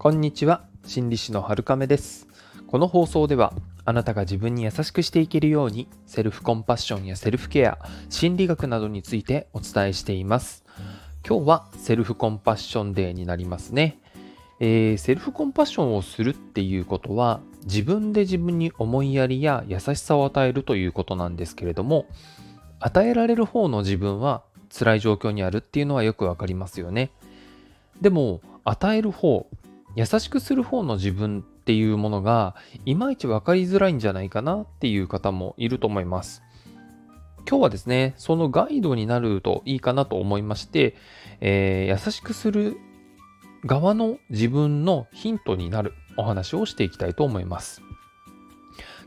こんにちは心理師の春亀です。この放送ではあなたが自分に優しくしていけるようにセルフコンパッションやセルフケア心理学などについてお伝えしています。今日はセルフコンパッションデーになりますね、えー、セルフコンパッションをするっていうことは自分で自分に思いやりや優しさを与えるということなんですけれども与えられる方の自分は辛い状況にあるっていうのはよくわかりますよね。でも与える方優しくする方の自分っていうものがいまいち分かりづらいんじゃないかなっていう方もいると思います。今日はですね、そのガイドになるといいかなと思いまして、えー、優しくする側の自分のヒントになるお話をしていきたいと思います。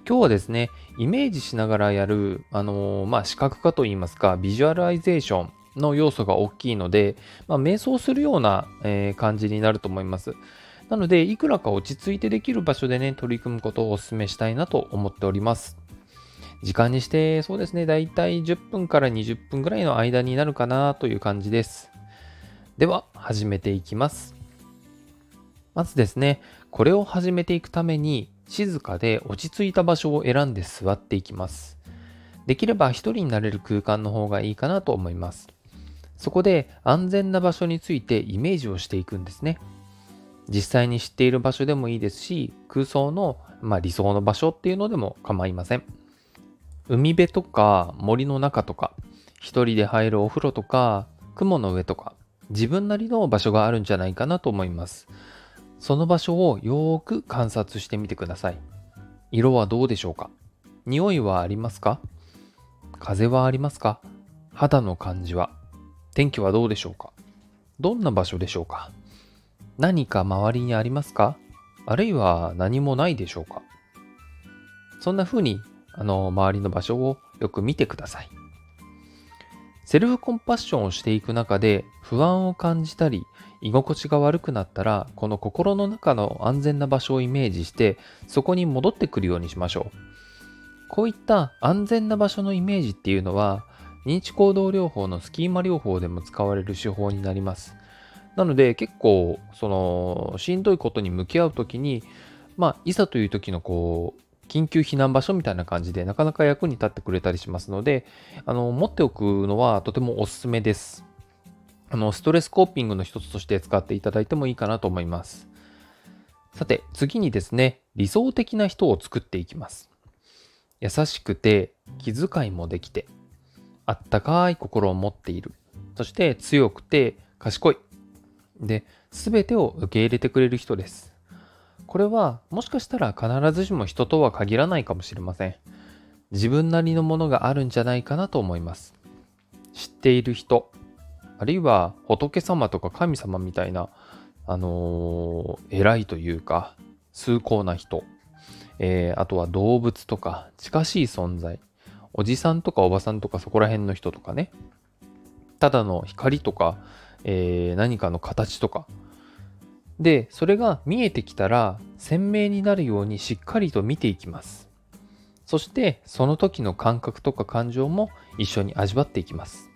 今日はですね、イメージしながらやる、あのー、まあ、視覚化といいますか、ビジュアライゼーションの要素が大きいので、まあ、瞑想するような、えー、感じになると思います。なので、いくらか落ち着いてできる場所でね、取り組むことをお勧めしたいなと思っております。時間にして、そうですね、だいたい10分から20分ぐらいの間になるかなという感じです。では、始めていきます。まずですね、これを始めていくために、静かで落ち着いた場所を選んで座っていきます。できれば一人になれる空間の方がいいかなと思います。そこで安全な場所についてイメージをしていくんですね。実際に知っている場所でもいいですし、空想の、まあ、理想の場所っていうのでも構いません。海辺とか森の中とか、一人で入るお風呂とか、雲の上とか、自分なりの場所があるんじゃないかなと思います。その場所をよーく観察してみてください。色はどうでしょうか？匂いはありますか？風はありますか？肌の感じは？天気はどうでしょうか？どんな場所でしょうか？何か周りにありますか？あるいは何もないでしょうか？そんな風に、あの、周りの場所をよく見てください。セルフコンパッションをしていく中で不安を感じたり、居心地が悪くなったら、この心の中の安全な場所をイメージして、そこに戻ってくるようにしましょう。こういった安全な場所のイメージっていうのは、認知行動療法のスキーマ療法でも使われる手法になります。なので結構、その、しんどいことに向き合うときに、まあ、いざという時のこう、緊急避難場所みたいな感じでなかなか役に立ってくれたりしますので、あの、持っておくのはとてもおすすめです。あの、ストレスコーピングの一つとして使っていただいてもいいかなと思います。さて、次にですね、理想的な人を作っていきます。優しくて、気遣いもできて、あったかい心を持っている。そして強くて賢い。で、すべてを受け入れてくれる人です。これはもしかしたら必ずしも人とは限らないかもしれません。自分なりのものがあるんじゃないかなと思います。知っている人、あるいは仏様とか神様みたいな、あのー、偉いというか、崇高な人、えー、あとは動物とか近しい存在、おじさんとかおばさんとかそこら辺の人とかね、ただの光とかえー、何かの形とか。で、それが見えてきたら鮮明になるようにしっかりと見ていきます。そしてその時の感覚とか感情も一緒に味わっていきます。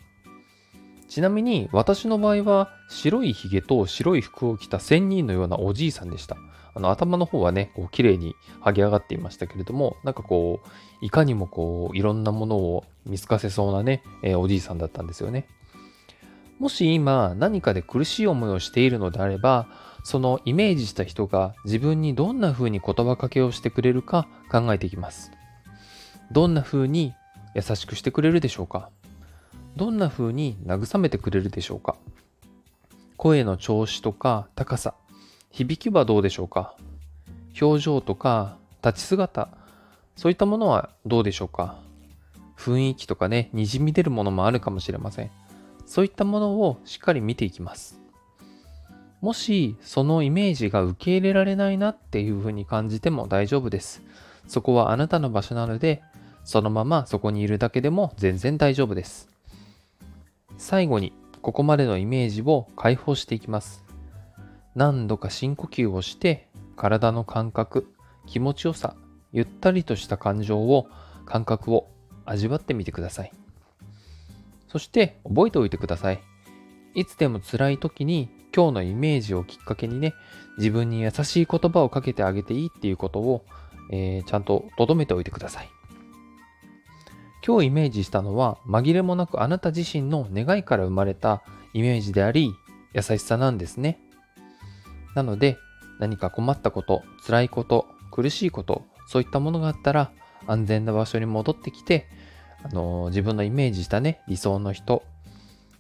ちなみに私の場合は白いひげと白い服を着た仙人のようなおじいさんでした。あの頭の方はね、こう綺麗に剥げ上がっていましたけれども、なんかこう、いかにもこう、いろんなものを見透かせそうなね、えー、おじいさんだったんですよね。もし今何かで苦しい思いをしているのであれば、そのイメージした人が自分にどんな風に言葉かけをしてくれるか考えていきます。どんな風に優しくしてくれるでしょうか？どんな風に慰めてくれるでしょうか？声の調子とか高さ、響きはどうでしょうか？表情とか立ち姿、そういったものはどうでしょうか？雰囲気とかね、滲み出るものもあるかもしれません。そういったものをしっかり見ていきます。もしそのイメージが受け入れられないなっていうふうに感じても大丈夫です。そこはあなたの場所なので、そのままそこにいるだけでも全然大丈夫です。最後に、ここまでのイメージを解放していきます。何度か深呼吸をして、体の感覚、気持ちよさ、ゆったりとした感情を、感覚を味わってみてください。そして覚えておいてください。いつでも辛い時に今日のイメージをきっかけにね、自分に優しい言葉をかけてあげていいっていうことを、えー、ちゃんと留めておいてください。今日イメージしたのは紛れもなくあなた自身の願いから生まれたイメージであり優しさなんですね。なので何か困ったこと、辛いこと、苦しいこと、そういったものがあったら安全な場所に戻ってきて、あの、自分のイメージしたね、理想の人、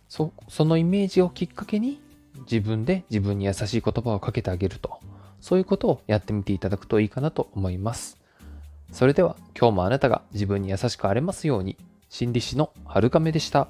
そそのイメージをきっかけに自分で自分に優しい言葉をかけてあげると、そういうことをやってみていただくといいかなと思います。それでは今日もあなたが自分に優しくあれますように、心理師のはるかめでした。